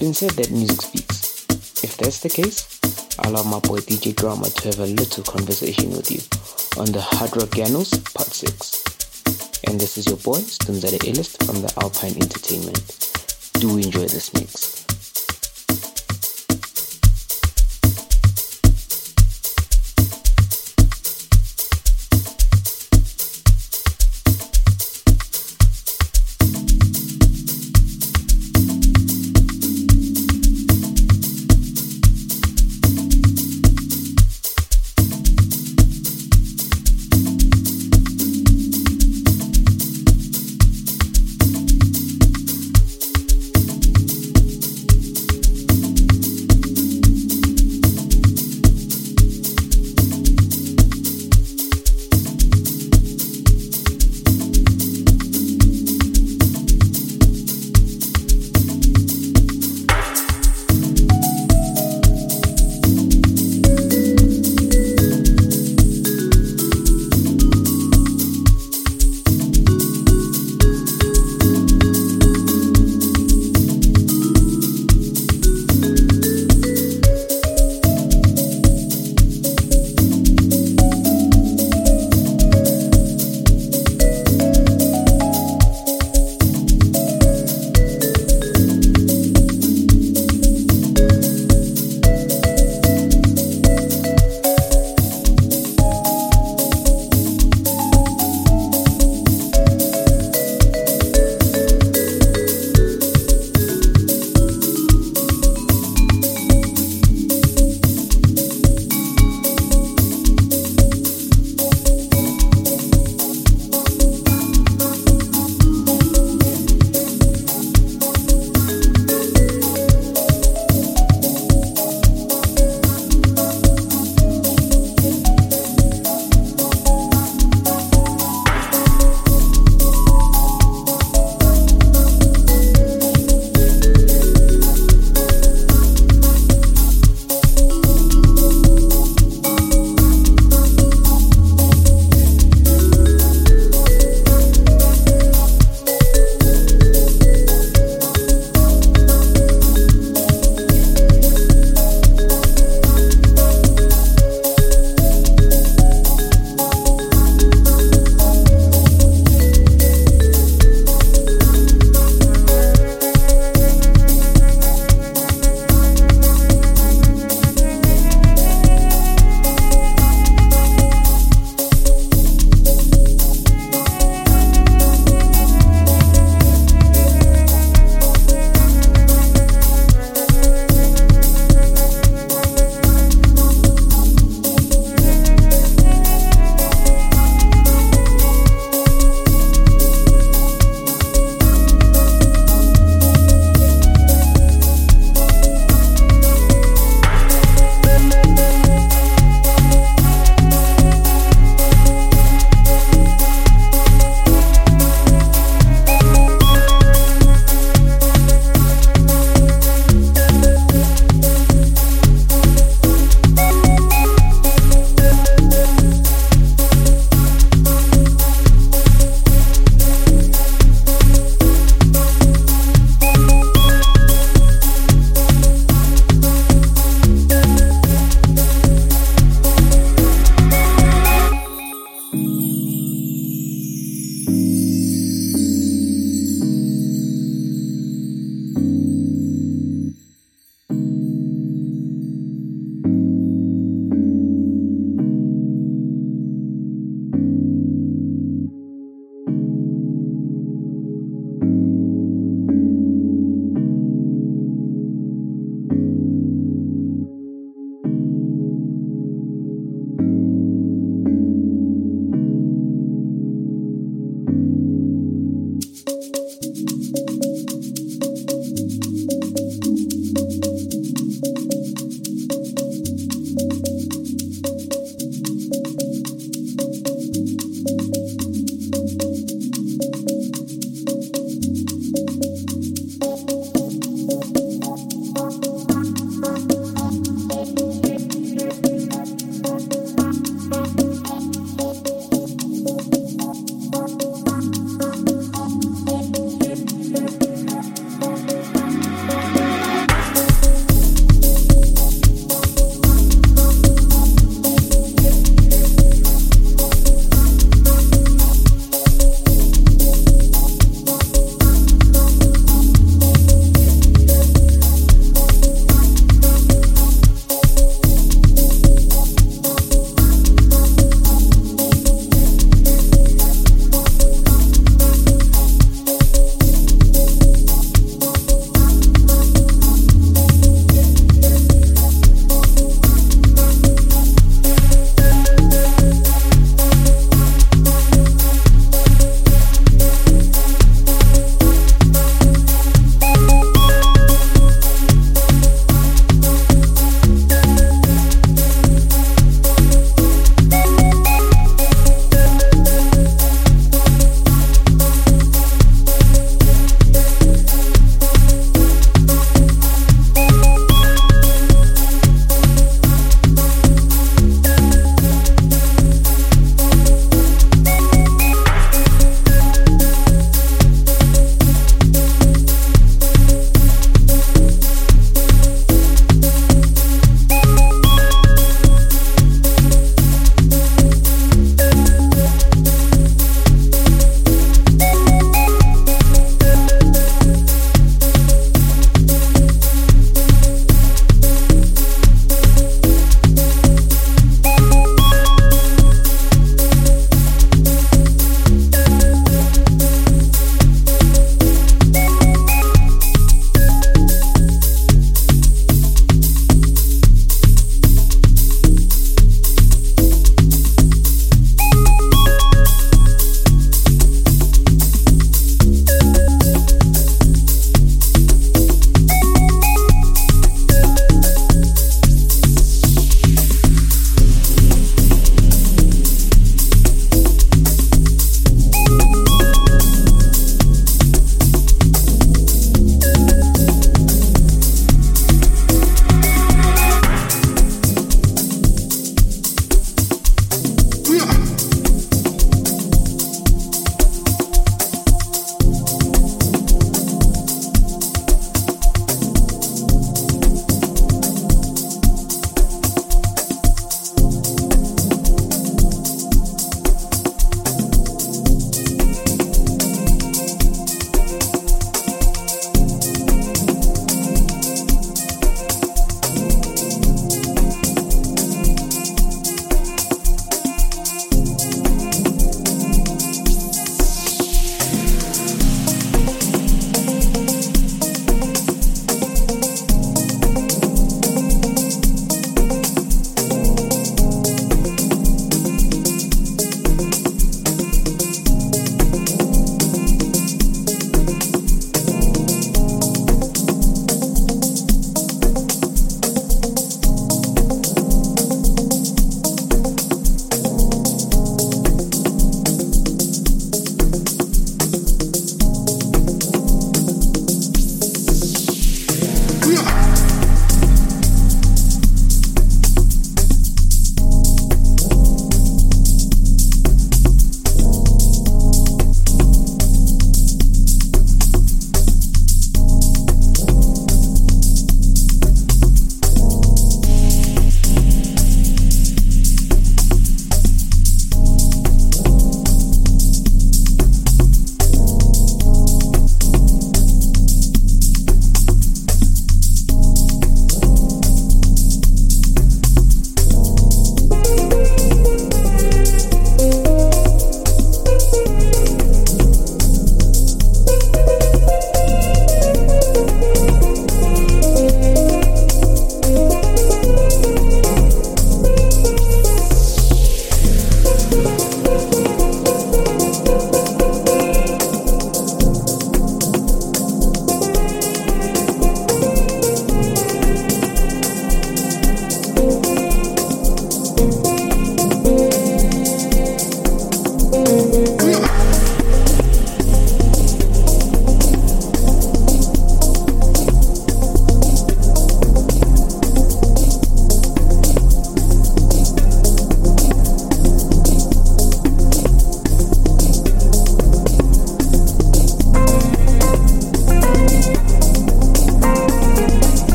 been said that music speaks. If that's the case, allow my boy DJ Drama to have a little conversation with you on the Hard Rock Yanos Part 6. And this is your boy, Stunzade Illist from the Alpine Entertainment. Do enjoy this mix.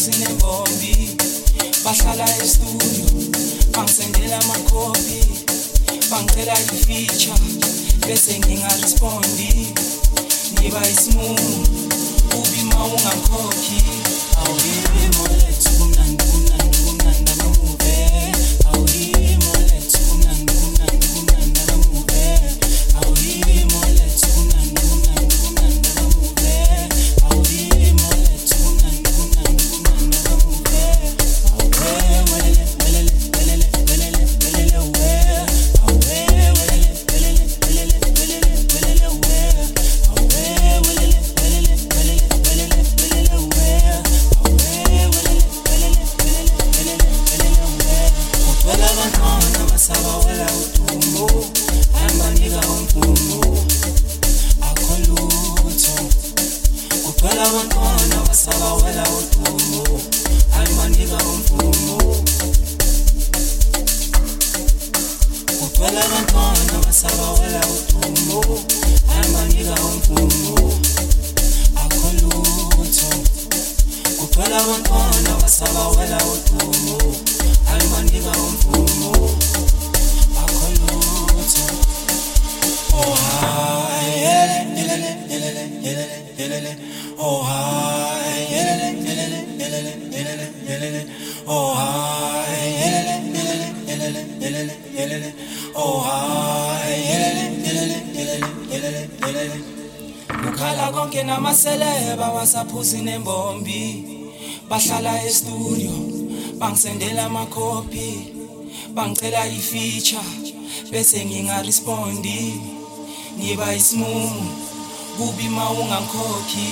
abaphuzi nembombi bahlala e-studio bangisendela amakhophi. Bangicela i-feature bese ngingarespondi. Ngiba isimumu kubi ma kunamaseleba wasaphuzi nembombi bahlala e-studio bangisendela amakhophi bangicela ifeature bese ngingarespondi. Ngiba isimumu kubi mawungangikhokhi.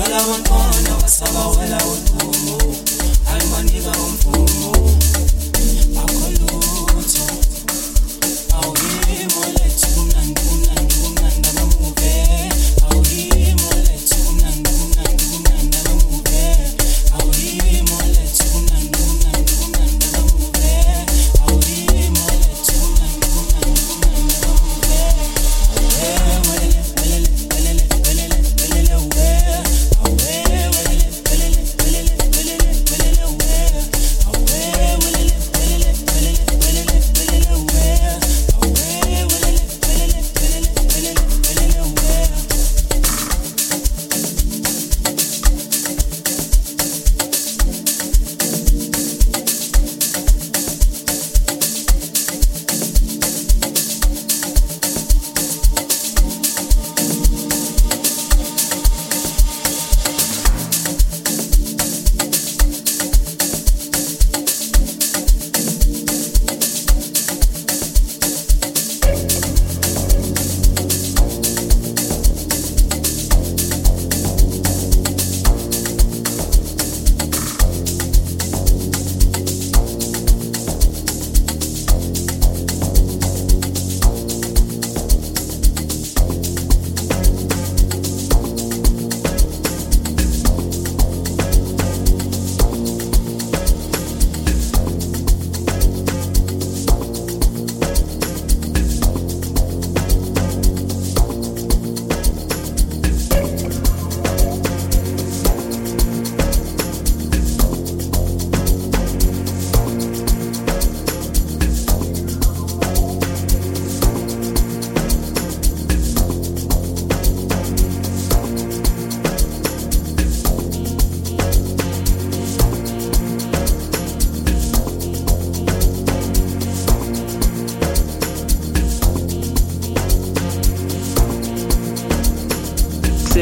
Kugcwala abantwana basabawela udumo ayamanika umvumo akho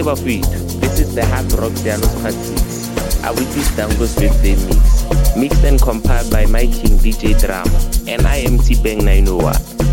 This is the Hard Rock Yanos Part 6. Abuti Danko's birthday mix. Mixed and compiled by my king DJ Drama. And I am T-Bang 901.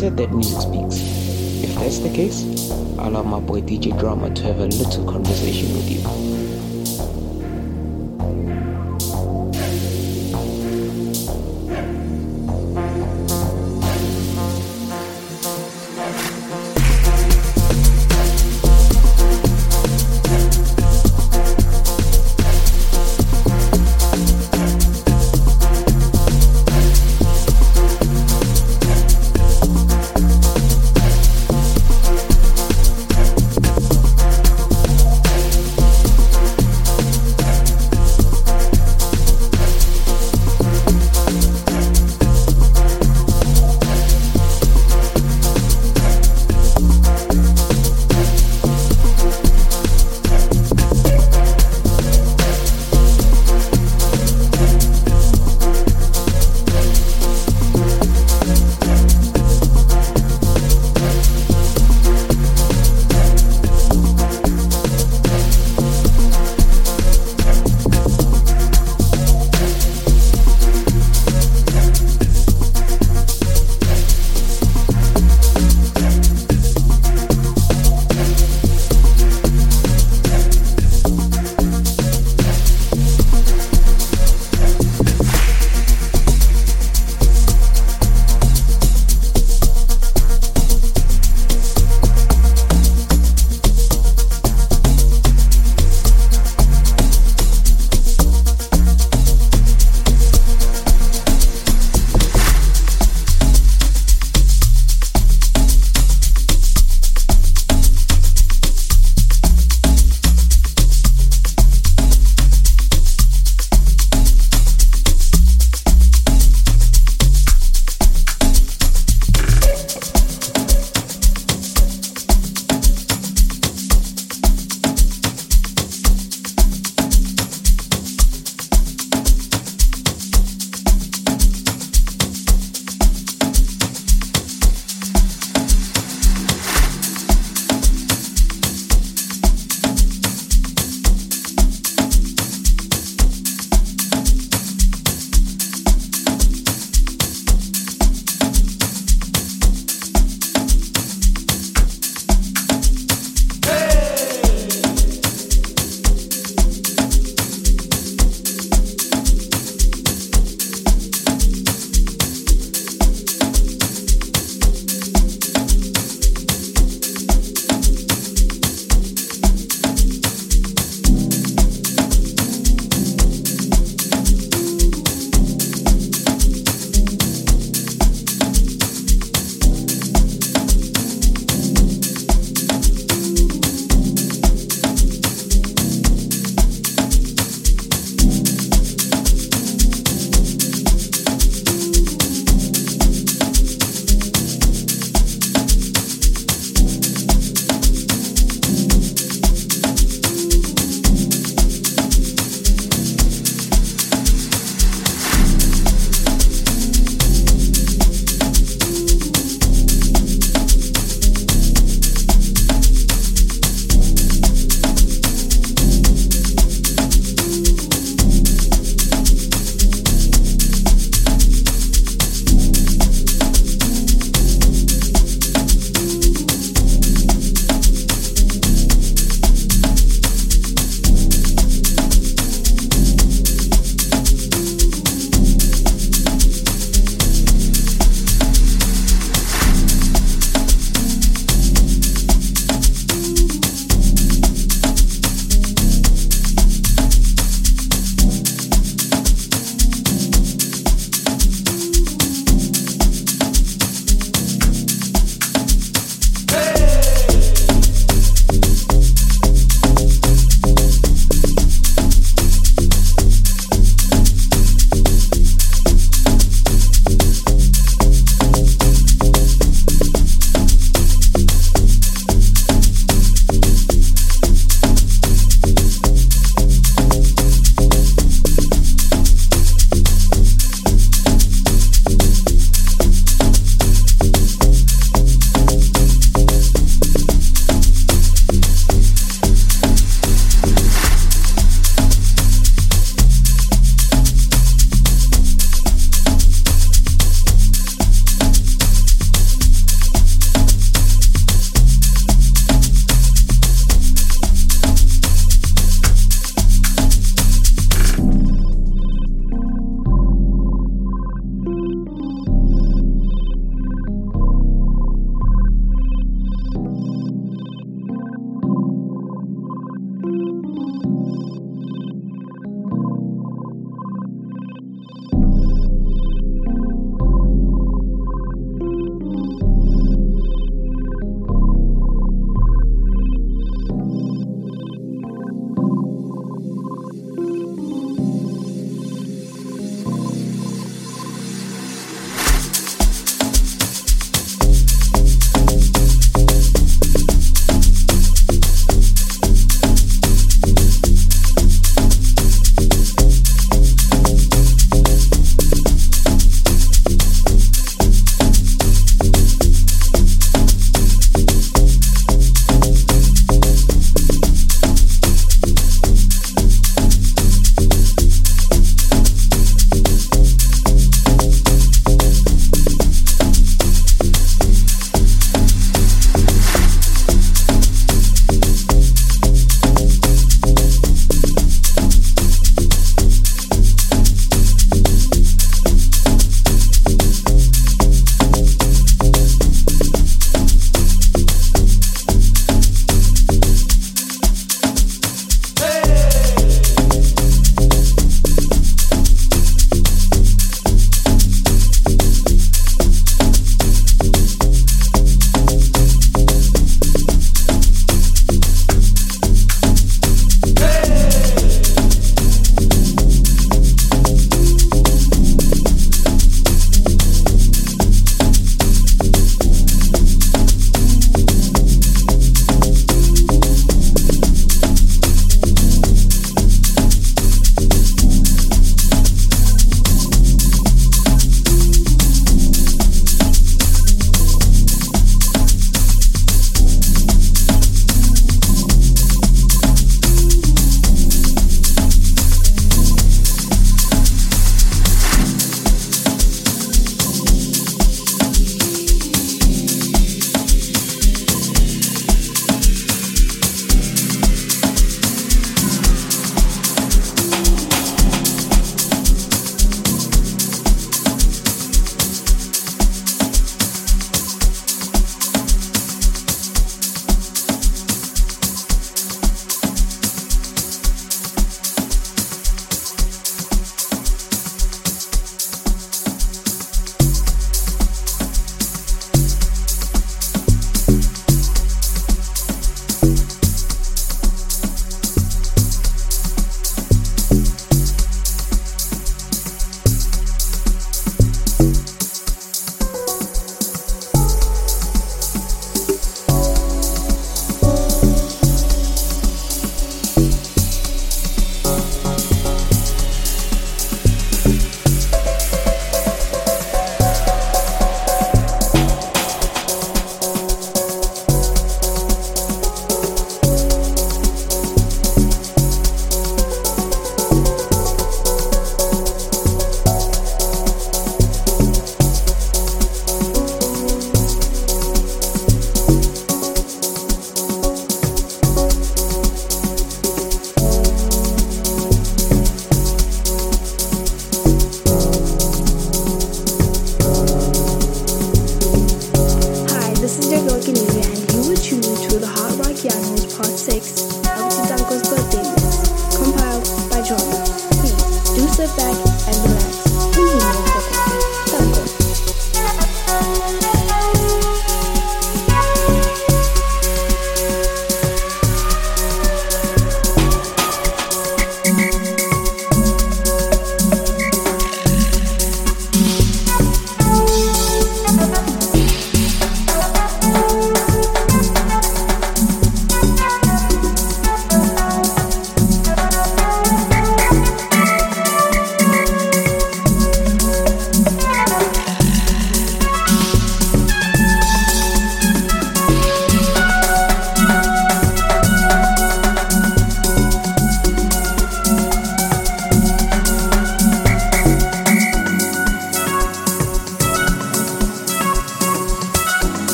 Said that music speaks. If that's the case, allow my boy DJ Drama to have a little conversation with you.